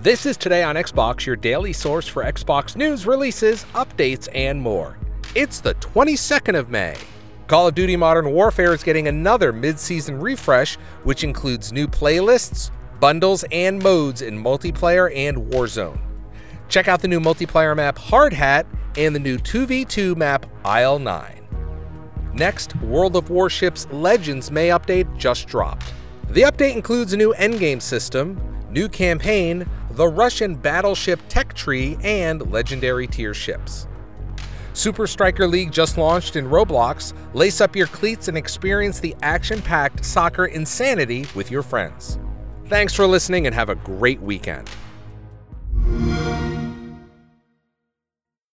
This is Today on Xbox, your daily source for Xbox news, releases, updates, and more. It's the 22nd of May. Call of Duty Modern Warfare is getting another mid season refresh, which includes new playlists, bundles, and modes in multiplayer and Warzone. Check out the new multiplayer map Hard Hat and the new 2v2 map Aisle 9. Next, World of Warships Legends May update just dropped. The update includes a new endgame system, new campaign, the Russian battleship tech tree, and legendary tier ships. Super Striker League just launched in Roblox. Lace up your cleats and experience the action packed soccer insanity with your friends. Thanks for listening and have a great weekend.